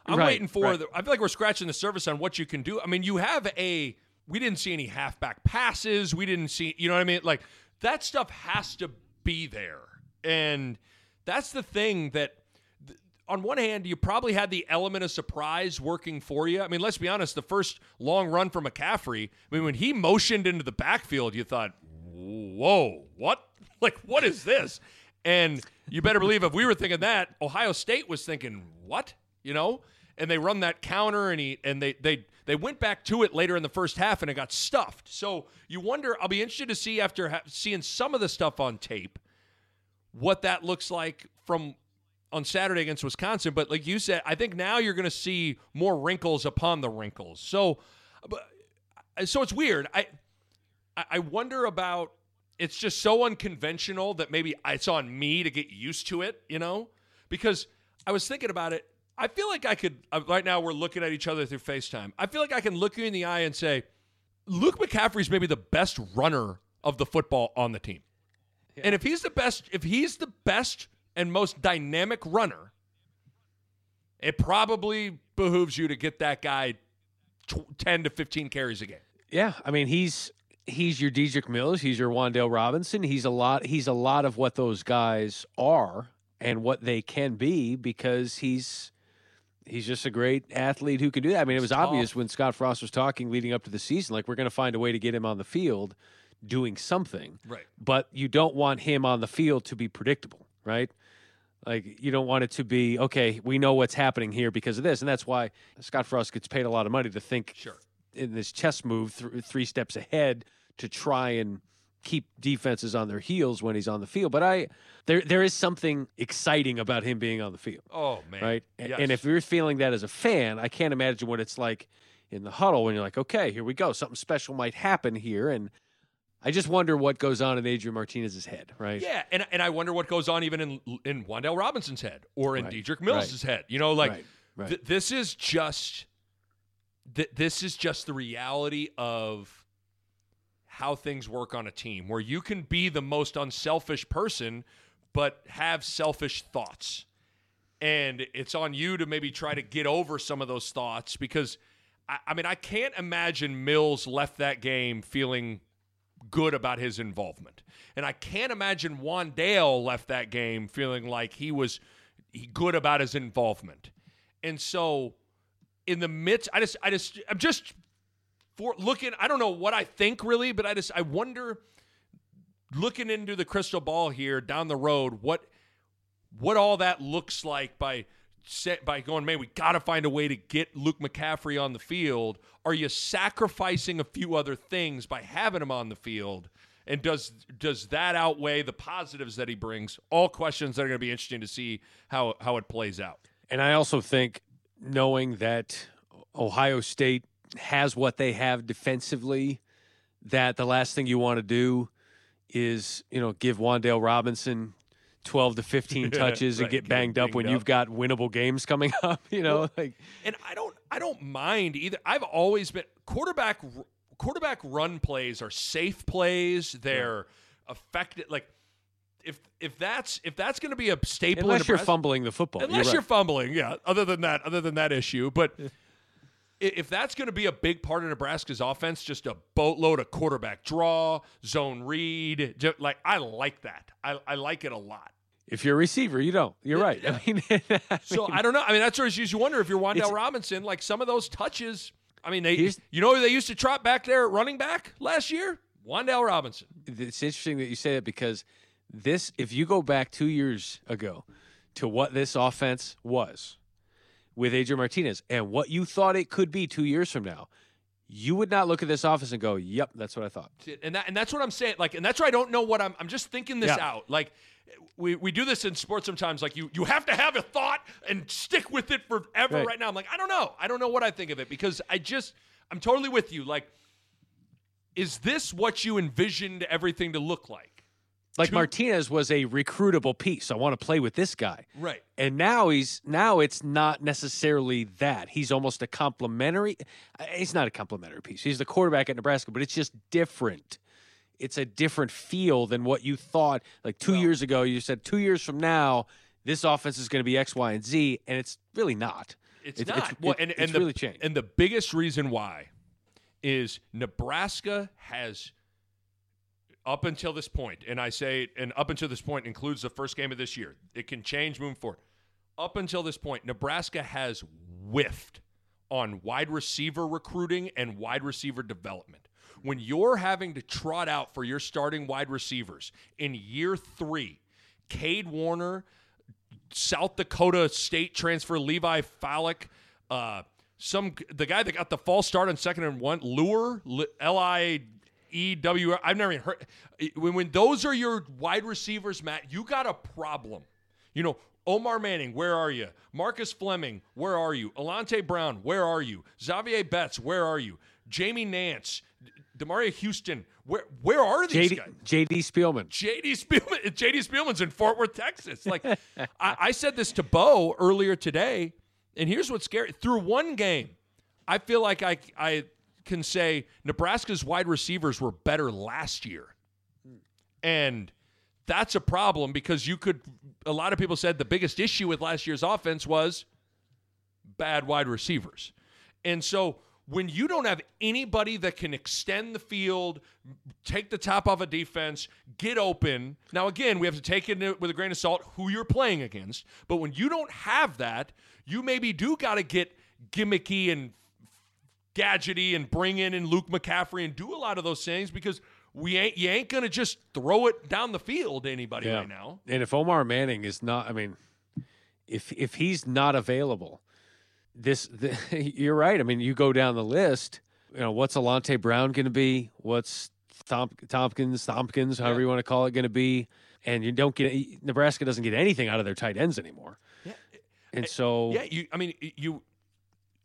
I'm Right, waiting for. right. The, I feel like we're scratching the surface on what you can do. I mean, you have a. We didn't see any halfback passes. We didn't see. You know what I mean? Like that stuff has to be there, and that's the thing that. On one hand, you probably had the element of surprise working for you. I mean, let's be honest. The first long run for McCaffrey. I mean, when he motioned into the backfield, you thought, "Whoa, what? [LAUGHS] Like, what is this?" And you better believe if we were thinking that, Ohio State was thinking, "What?" You know? And they run that counter, and he and they they they went back to it later in the first half, and it got stuffed. So you wonder. I'll be interested to see after ha- seeing some of the stuff on tape, what that looks like from on Saturday against Wisconsin. But like you said, I think now you're going to see more wrinkles upon the wrinkles. So, but so it's weird. I I- wonder about. It's just so unconventional that maybe it's on me to get used to it. You know, because I was thinking about it. I feel like I could. Uh, right now, we're looking at each other through FaceTime. I feel like I can look you in the eye and say, Luke McCaffrey's maybe the best runner of the football on the team. And if he's the best, if he's the best and most dynamic runner, it probably behooves you to get that guy tw- 10 to 15 carries a game. Yeah, I mean he's he's your Dedrick Mills, he's your Wandale Robinson. He's a lot he's a lot of what those guys are and what they can be because he's he's just a great athlete who can do that. I mean, it was obvious when Scott Frost was talking leading up to the season like we're going to find a way to get him on the field doing something. Right. But you don't want him on the field to be predictable, right? Like you don't want it to be okay. We know what's happening here because of this, and that's why Scott Frost gets paid a lot of money to think Sure. in this chess move th- three steps ahead to try and keep defenses on their heels when he's on the field. But I there there is something exciting about him being on the field, Oh, man. right? Yes. And if you're feeling that as a fan, I can't imagine what it's like in the huddle when you're like, okay, here we go, something special might happen here, and I just wonder what goes on in Adrian Martinez's head, right? Yeah, and and I wonder what goes on even in in Wandale Robinson's head or in Right, Dedrick Mills' head. You know, like Right, right. th- this is just th- this is just the reality of how things work on a team where you can be the most unselfish person but have selfish thoughts. And it's on you to maybe try to get over some of those thoughts because I, I mean I can't imagine Mills left that game feeling good about his involvement. And I can't imagine Wandale left that game feeling like he was good about his involvement. And so in the midst I just I just I'm just for looking I don't know what I think really, but I just I wonder looking into the crystal ball here down the road what what all that looks like by set by going, man, we got to find a way to get Luke McCaffrey on the field. Are you sacrificing a few other things by having him on the field? And does does that outweigh the positives that he brings? All questions that are going to be interesting to see how how it plays out. And I also think knowing that Ohio State has what they have defensively, that the last thing you want to do is, you know, give Wandale Robinson 12 to 15 [LAUGHS] touches Right, and get banged up when up. you've got winnable games coming [LAUGHS] up, you know, like And I don't I don't mind either. I've always been quarterback quarterback run plays are safe plays. They're effective. Like if if that's if that's going to be a staple, in unless you're Nebraska- fumbling the football. unless you're, you're fumbling, yeah. Other than that, other than that issue, but if that's going to be a big part of Nebraska's offense, just a boatload of quarterback draw, zone read, ju- like I like that. I, I like it a lot. If you're a receiver, you don't. You're right. [LAUGHS] I mean, [LAUGHS] So I don't know. I mean, that's where you you wonder if you're Wandale Robinson, like some of those touches. I mean, they you know who they used to trot back there at running back last year? Wandale Robinson. it's interesting that you say that because this, if you go back two years ago to what this offense was with Adrian Martinez and what you thought it could be two years from now, you would not look at this office and go, "Yep, that's what I thought." and that and that's what I'm saying. Like, and that's why I don't know what I'm. I'm just thinking this Yeah. out. Like, we, we do this in sports sometimes. Like, you you have to have a thought and stick with it forever. Right. Right, now, I'm like, I don't know. I don't know what I think of it because I just I'm totally with you. Like, is this what you envisioned everything to look like? Like Two- Martinez was a recruitable piece. I want to play with this guy. Right. And now he's now it's not necessarily that. He's almost a complimentary. He's not a complimentary piece. He's the quarterback at Nebraska, but it's just different. It's a different feel than what you thought. Like two years ago, you said two years from now, this offense is going to be X, Y, and Z, and it's really not. It's It- not. it- well, and, it's and the, really changed. And the biggest reason why is Nebraska has up until this point, and I say, and up until this point includes the first game of this year. It can change moving forward. Up until this point, Nebraska has whiffed on wide receiver recruiting and wide receiver development. When you're having to trot out for your starting wide receivers in year three, Kade Warner, South Dakota State transfer Levi Falck, uh, some the guy that got the false start on second and one, Lure, L I E W. I've never even heard. When, when those are your wide receivers, Matt, you got a problem. You know, Omar Manning, where are you? Marcus Fleming, where are you? Alante Brown, where are you? Zavier Betts, where are you? Jamie Nance, Demaria Houston, where where are these JD, guys? JD Spielman. JD Spielman, [LAUGHS] JD Spielman's in Fort Worth, Texas. Like I, I said this to Bo earlier today, and here's what's scary. Through one game, I feel like I I can say Nebraska's wide receivers were better last year. And that's a problem because you could a lot of people said the biggest issue with last year's offense was bad wide receivers. And so when you don't have anybody that can extend the field, take the top off a defense, get open. Now again, we have to take it with a grain of salt who you're playing against. But when you don't have that, you maybe do got to get gimmicky and gadgety and bring in and Luke McCaffrey and do a lot of those things because we ain't you ain't gonna just throw it down the field to anybody right now. And if Omar Manning is not, I mean, if if he's not available, this the, [LAUGHS] you're right. I mean, you go down the list. You know, what's Alante Brown going to be? What's Thomp, Tompkins, Tompkins, however you want to call it, going to be? And you don't get Nebraska doesn't get anything out of their tight ends anymore. Yeah. And eh, so, Yeah, you. I mean, you.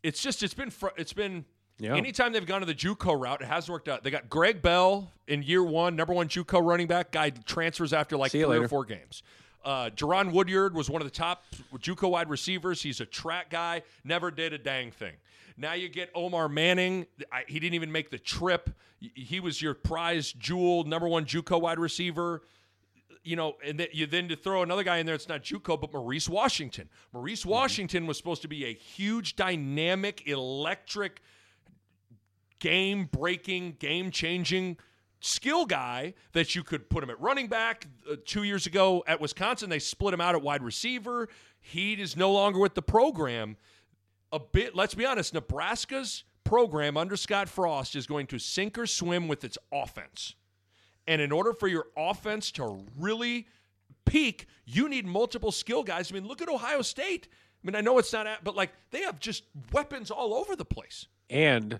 It's just it's been fr- it's been. Yeah. Anytime they've gone to the JUCO route, it has worked out. They got Greg Bell in year one, number one JUCO running back. Guy transfers after like three or four games. Uh, Jaron Woodyard was one of the top JUCO wide receivers. He's a track guy. Never did a dang thing. Now you get Omar Manning. I, he didn't even make the trip. He was your prize jewel, number one JUCO wide receiver you know, and that you then to throw another guy in there, it's not JUCO, but Maurice Washington. Maurice Washington was supposed to be a huge, dynamic, electric, game breaking, game changing skill guy that you could put him at running back. Uh, two years ago at Wisconsin, they split him out at wide receiver. He is no longer with the program. A bit, let's be honest, Nebraska's program under Scott Frost is going to sink or swim with its offense. And in order for your offense to really peak, you need multiple skill guys. I mean, look at Ohio State. I mean, I know it's not, at, but like they have just weapons all over the place. and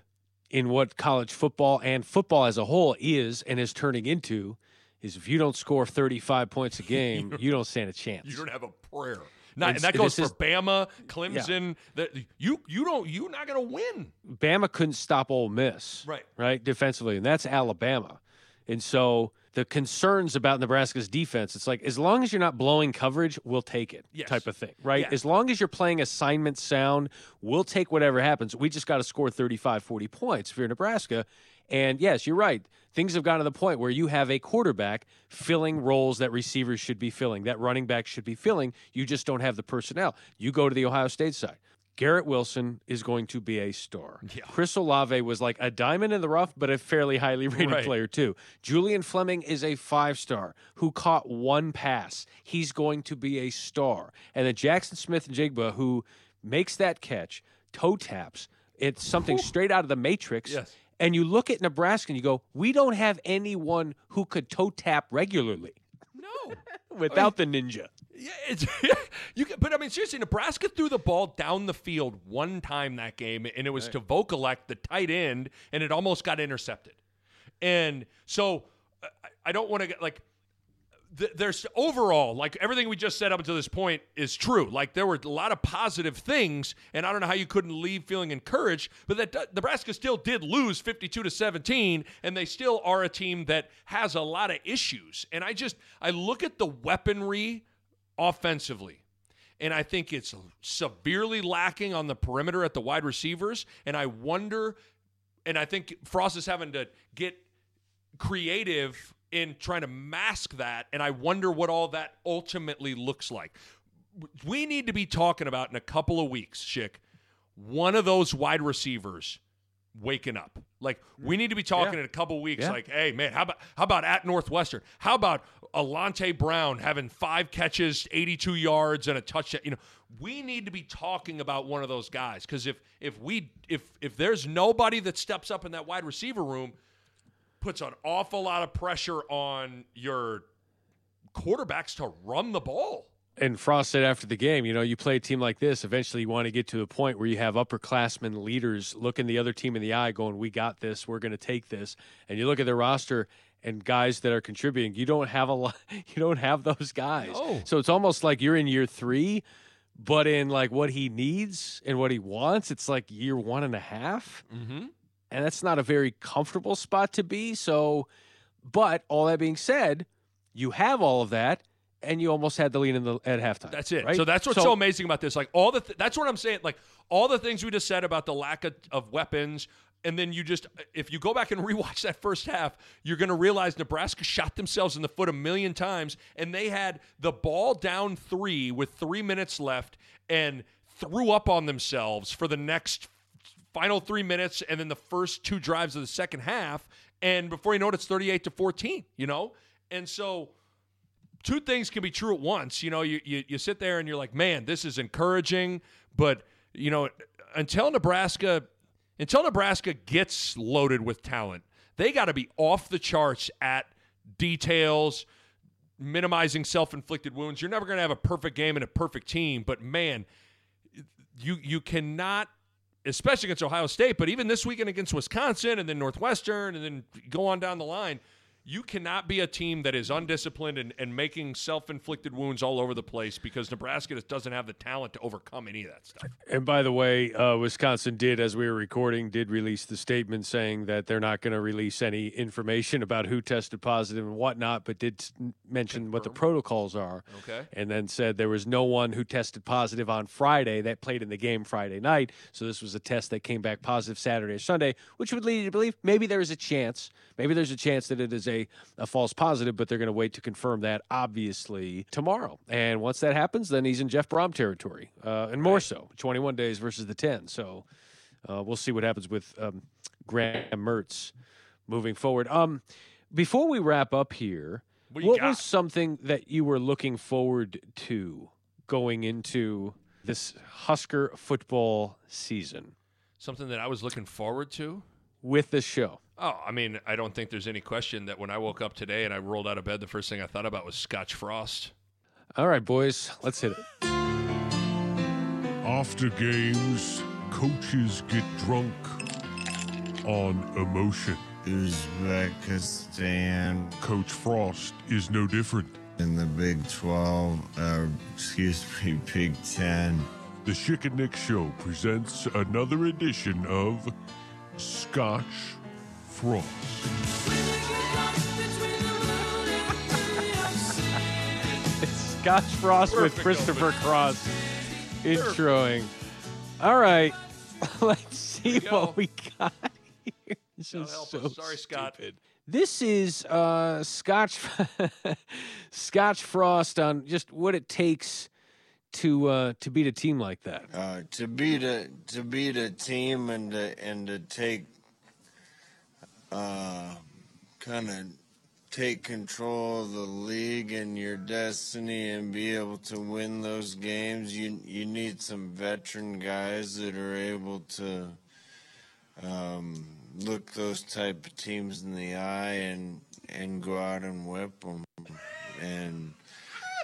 in what college football and football as a whole is and is turning into, is if you don't score 35 points a [LAUGHS] game, you don't stand a chance. You don't have a prayer. Not, and that goes for is- Bama, Clemson. That you you don't you're not going to win. Bama couldn't stop Ole Miss, Right. Right, defensively, and that's Alabama. And so the concerns about Nebraska's defense, it's like as long as you're not blowing coverage, we'll take it, Yes. type of thing, right? Yeah. As long as you're playing assignment sound, we'll take whatever happens. We just got to score 35, 40 points if you're Nebraska. And yes, you're right. Things have gotten to the point where you have a quarterback filling roles that receivers should be filling, that running back should be filling. You just don't have the personnel. You go to the Ohio State side. Garrett Wilson is going to be a star. Yeah. Chris Olave was like a diamond in the rough, but a fairly highly rated Right. player too. Julian Fleming is a five star who caught one pass. He's going to be a star. And then Jaxon Smith-Njigba, who makes that catch, toe taps. It's something straight out of the Matrix. Yes. And you look at Nebraska and you go, we don't have anyone who could toe tap regularly No. [LAUGHS] without the ninja. Yeah, it's [LAUGHS] you. Can, but I mean, seriously, Nebraska threw the ball down the field one time that game, and it was to Vokolek, the tight end, and it almost got intercepted. And so, I, I don't want to get like. Th- There's overall, like everything we just said up until this point is true. Like there were a lot of positive things, and I don't know how you couldn't leave feeling encouraged. But that uh, Nebraska still did lose 52 to 17, and they still are a team that has a lot of issues. And I just I look at the weaponry offensively. And I think it's severely lacking on the perimeter at the wide receivers. And I wonder, and I think Frost is having to get creative in trying to mask that. And I wonder what all that ultimately looks like. We need to be talking about in a couple of weeks, Schick, one of those wide receivers waking up. Like we need to be talking Yeah. in a couple of weeks. Yeah. Like, hey man, how about how about at Northwestern? How about Alante Brown having five catches, eighty-two yards, and a touchdown? You know, we need to be talking about one of those guys because if if we if if there's nobody that steps up in that wide receiver room, puts an awful lot of pressure on your quarterbacks to run the ball. and Frost said after the game, you know, you play a team like this, eventually you want to get to a point where you have upperclassmen leaders looking the other team in the eye, going, "We got this. We're going to take this." And you look at their roster and guys that are contributing. You don't have a lot. [LAUGHS] You don't have those guys. No. So it's almost like you're in year three, but in like what he needs and what he wants, it's like year one and a half. Mm-hmm. And that's not a very comfortable spot to be. So, but all that being said, you have all of that, and you almost had the lead in the at halftime. That's it. right? So that's what's so, amazing about this. Like all the th- that's what I'm saying. Like all the things we just said about the lack of, of weapons, and then you just if you go back and [LAUGHS] rewatch that first half, you're going to realize Nebraska shot themselves in the foot a million times, and they had the ball down three with three minutes left, and threw up on themselves for the next final three minutes, and then the first two drives of the second half, and before you know it, it's 38 to 14. You know, and so two things can be true at once. You know, you, you you sit there and you're like, man, this is encouraging, but you know, until Nebraska until Nebraska gets loaded with talent, they got to be off the charts at details, minimizing self-inflicted wounds. You're never going to have a perfect game and a perfect team, but man, you you cannot especially against Ohio State, but even this weekend against Wisconsin and then Northwestern and then go on down the line, you cannot be a team that is undisciplined and, and making self inflicted wounds all over the place because Nebraska just doesn't have the talent to overcome any of that stuff. And by the way, uh, Wisconsin did, as we were recording, did release the statement saying that they're not going to release any information about who tested positive and whatnot, but did mention what the protocols are. Okay. And then said there was no one who tested positive on Friday that played in the game Friday night. So this was a test that came back positive Saturday or Sunday, which would lead you to believe maybe there's a chance. Maybe there's a chance that it is a, a false positive, but they're going to wait to confirm that obviously tomorrow. And once that happens, then he's in Jeff Brohm territory, uh, and more so, 21 days versus the 10. So uh, we'll see what happens with um, Graham Mertz moving forward. Um, before we wrap up here, What what, was something that you were looking forward to going into this Husker football season Something that I was looking forward to. with this show? Oh, I mean, I don't think there's any question that when I woke up today and I rolled out of bed, the first thing I thought about was Scotch Frost. All right, boys, let's hit it. After games, coaches get drunk on emotion. Uzbekistan Coach Frost is no different. in the Big 12, uh, excuse me, [LAUGHS] Big 10. The Schick and Nick Show presents another edition of Scotch Frost. [LAUGHS] It's Scotch Frost with Perfect Christopher Cross introing. All right, [LAUGHS] let's see go. what we got here. [LAUGHS] This God is so us. Sorry, Scott. stupid. This is uh, Scotch Scotch Frost on just what it takes to uh, to beat a team like that? Uh, to beat a to beat a team and to, and to take uh, kind of take control of the league and your destiny and be able to win those games, you you need some veteran guys that are able to um, look those type of teams in the eye and and go out and whip them. And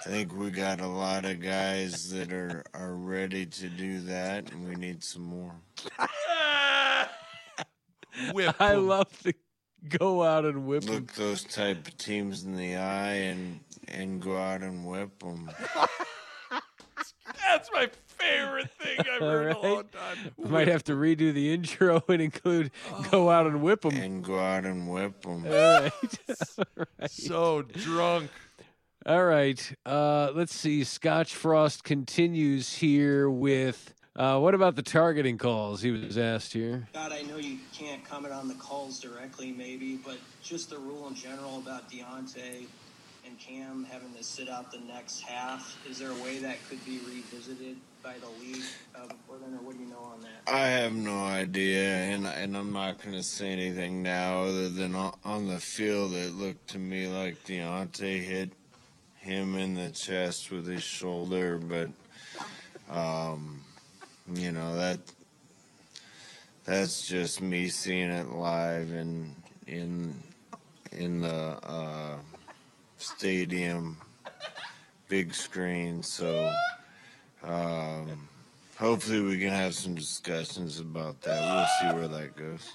I think we got a lot of guys that are are ready to do that, and we need some more. [LAUGHS] Whip I 'em. love to go out and whip 'em. Look those type of teams in the eye and and go out and whip them. That's my favorite thing I've heard in a long time. We might have to redo the intro [LAUGHS] and include "Go out and whip them." and go out and whip them. All right. [LAUGHS] All right. so drunk. All right. Uh, let's see. Scotch Frost continues here with uh, what about the targeting calls? He was asked here. God, I know you can't comment on the calls directly, maybe, but just the rule in general about Deontai and Cam having to sit out the next half. Is there a way that could be revisited by the league uh, before then, or what do you know on that? I have no idea, and and I'm not going to say anything now other than on, on the field. It looked to me like Deontai hit him in the chest with his shoulder, but um, you know that that's just me seeing it live and in in the uh, stadium big screen. So. Um, Hopefully, we can have some discussions about that. We'll see where that goes.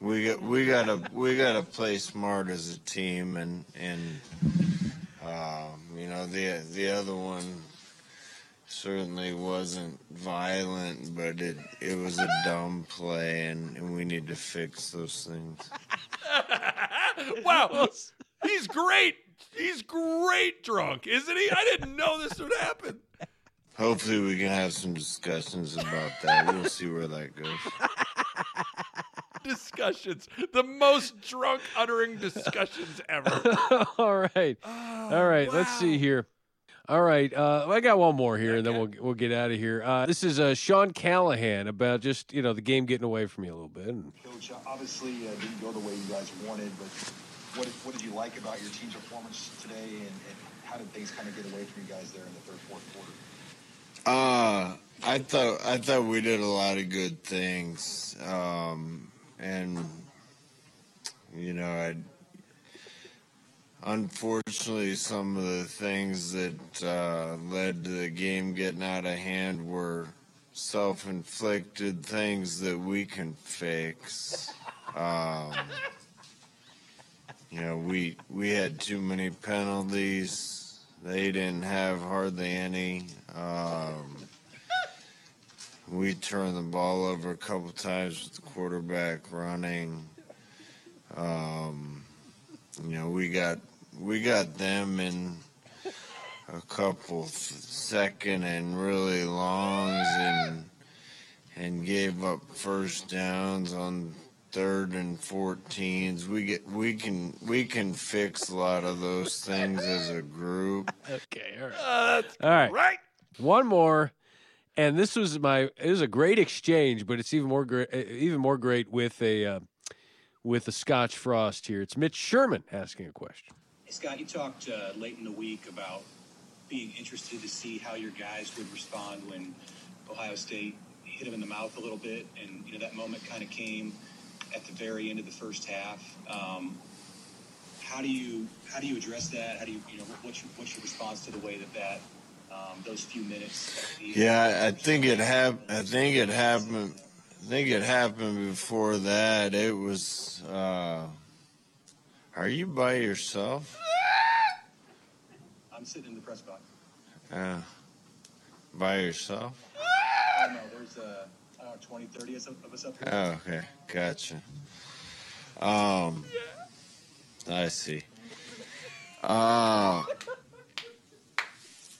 We got we gotta we gotta play smart as a team, and and um, you know the the other one certainly wasn't violent, but it it was a dumb play, and, and we need to fix those things. [LAUGHS] Wow. He's great. He's great drunk, isn't he? I didn't know this would happen. Hopefully, we can have some discussions about that. We'll see where that goes. [LAUGHS] Discussions. The most drunk uttering discussions ever. [LAUGHS] All right. Oh, All right. Let's see here. All right. Uh, I got one more here, and then we'll we'll get out of here. Uh, this is uh, Sean Callahan about just you know the game getting away from you a little bit. And Coach, obviously uh, didn't go the way you guys wanted, but what did, what did you like about your team's performance today, and, and how did things kind of get away from you guys there in the third, fourth quarter? Uh, I thought I thought we did a lot of good things, um, and you know, I unfortunately some of the things that uh, led to the game getting out of hand were self-inflicted things that we can fix. Um, you know, we we had too many penalties. They didn't have hardly any. Um, we turned the ball over a couple times with the quarterback running. Um, you know, we got we got them in a couple th- second and really longs and and gave up first downs on third and 14s. We get we can we can fix a lot of those things as a group. [LAUGHS] okay, all right, Uh, all right. right. One more, and this was my it was a great exchange, but it's even more great even more great with a uh, with a Scotch Frost here. It's Mitch Sherman asking a question. Hey, Scott, you talked uh, late in the week about being interested to see how your guys would respond when Ohio State hit them in the mouth a little bit, and you know that moment kind of came at the very end of the first half. Um, how do you how do you address that? How do you you know what's your, what's your response to the way that that um, those few minutes? Yeah, I think it hap- I think it happened. I think it happened before that. It was. Uh, are you by yourself? I'm sitting in the press box. Uh, by yourself? I don't know. There's uh, I don't know, 20, 30 of us up- of us up here. Oh, okay, gotcha. Um, I see. Uh,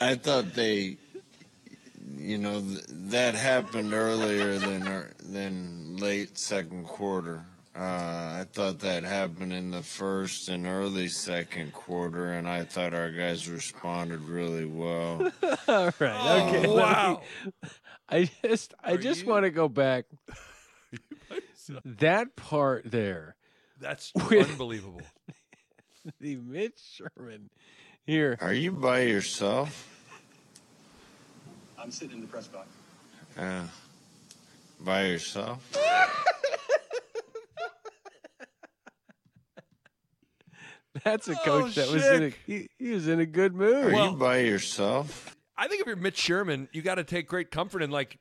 I thought they, you know, th- that happened earlier than ear- than late second quarter. Uh, I thought that happened in the first and early second quarter, and I thought our guys responded really well. [LAUGHS] All right. Okay. let me- wow. [LAUGHS] I just I just want to go back. [LAUGHS] that part there, That's unbelievable. the Mitch Sherman here. Are you by yourself? I'm sitting in the press box. Yeah. By yourself? That's a oh, coach that was in a, he, he was in a good mood. Are mood. you by yourself? I think if you're Mitch Sherman, you got to take great comfort in like,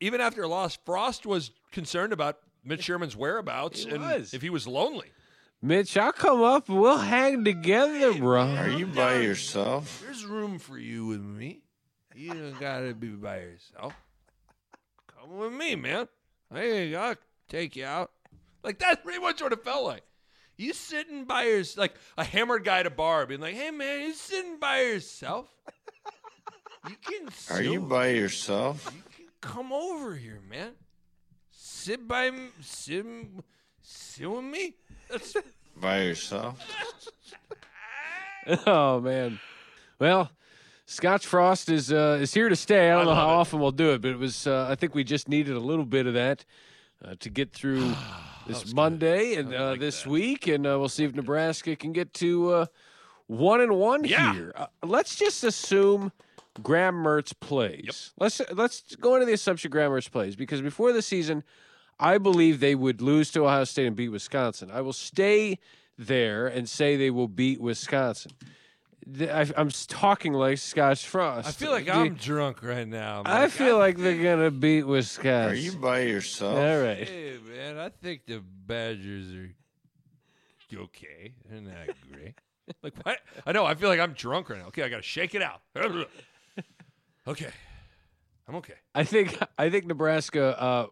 even after a loss, Frost was concerned about Mitch Sherman's whereabouts He and was. if he was lonely. Mitch, I'll come up and we'll hang together, bro. Are you by yourself? There's room for you with me. You don't gotta be by yourself. Come with me, man. Hey, I'll take you out. Like that's pretty much what it felt like. You sitting by yourself, like a hammered guy at a bar, being like, "Hey, man, you sitting by yourself? You can. [LAUGHS] Are you by yourself? You can come over here, man. Sit by, sit, sit with me. That's [LAUGHS] By yourself? [LAUGHS] Oh man. Well, Scotch Frost is uh, is here to stay. I don't I know how it. often we'll do it, but it was. Uh, I think we just needed a little bit of that uh, to get through [SIGHS] [SIGHS] this Monday and uh, like this that. week, and uh, we'll see if Nebraska can get to uh, one and one Yeah. here. Uh, let's just assume Graham Mertz plays. Let's let's go into the assumption Graham Mertz plays because before the season, I believe they would lose to Ohio State and beat Wisconsin. I will stay there and say they will beat Wisconsin. Th- I, I'm talking like Scotch Frost. I feel like Do- I'm drunk right now. I'm I like, feel like they're gonna beat Wisconsin. Are you by yourself? All right. Hey man, I think the Badgers are okay. They're not great. [LAUGHS] like what? I know. I feel like I'm drunk right now. Okay, I gotta shake it out. [LAUGHS] okay, I'm okay. I think I think Nebraska uh,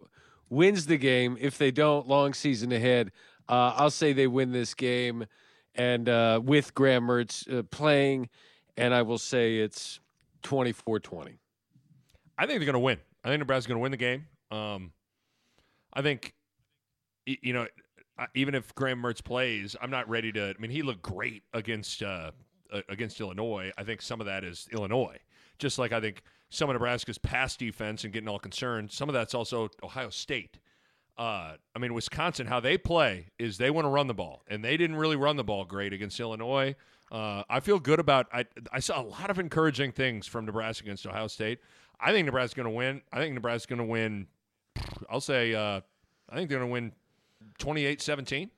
wins the game. If they don't, long season ahead. Uh, I'll say they win this game, and uh, with Graham Mertz uh, playing, and I will say it's 24-20. I think they're gonna win. I think Nebraska's gonna win the game. Um, I think, you know, even if Graham Mertz plays, I'm not ready to. I mean, he looked great against uh, against Illinois. I think some of that is Illinois. Just like I think some of Nebraska's pass defense and getting all concerned. Some of that's also Ohio State. Uh, I mean, Wisconsin, how they play is they want to run the ball, and they didn't really run the ball great against Illinois. Uh, I feel good about. I I saw a lot of encouraging things from Nebraska against Ohio State. I think Nebraska's going to win. I think Nebraska's going to win. I'll say. Uh, I think they're going to win 28-17.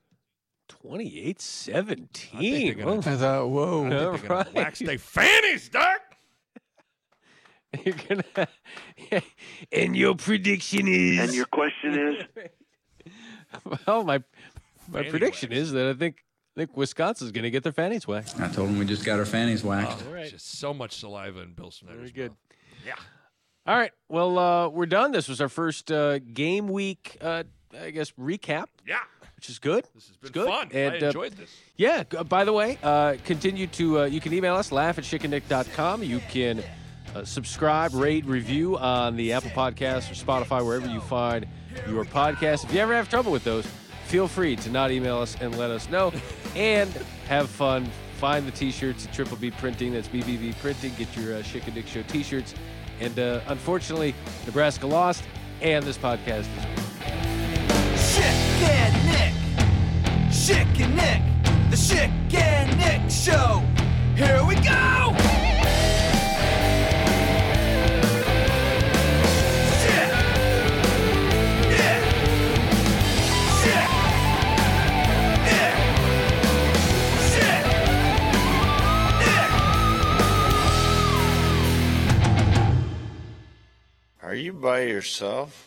28-17. gonna- Well, I thought, whoa. I think they're going [LAUGHS] to wax their fannies, Doc. [LAUGHS] You're gonna. [LAUGHS] and your prediction is. And your question is? [LAUGHS] well, my my Fanny prediction wax. is that I think I think Wisconsin's going to get their fannies waxed. I told them we just got our fannies waxed. Oh, Just so much saliva in Bill Snyder's Very good. mouth. Yeah. All right. Well, uh, we're done. This was our first uh, game week, uh, I guess, recap, Yeah. which is good. This has been good. fun. And, I uh, enjoyed this. Yeah. By the way, uh, continue to, uh, you can email us, laugh at chickendick.com. You can uh, subscribe, rate, review on the Apple Podcast or Spotify, wherever you find your podcast. If you ever have trouble with those, feel free to not email us and let us know. and have fun. Find the t-shirts at Triple B Printing. That's BBB Printing. Get your uh, Chick and Dick Show t-shirts. And uh, unfortunately, Nebraska lost, and this podcast is and Nick. Schick and Nick. The Schick and Nick Show. Here we go. Are you by yourself?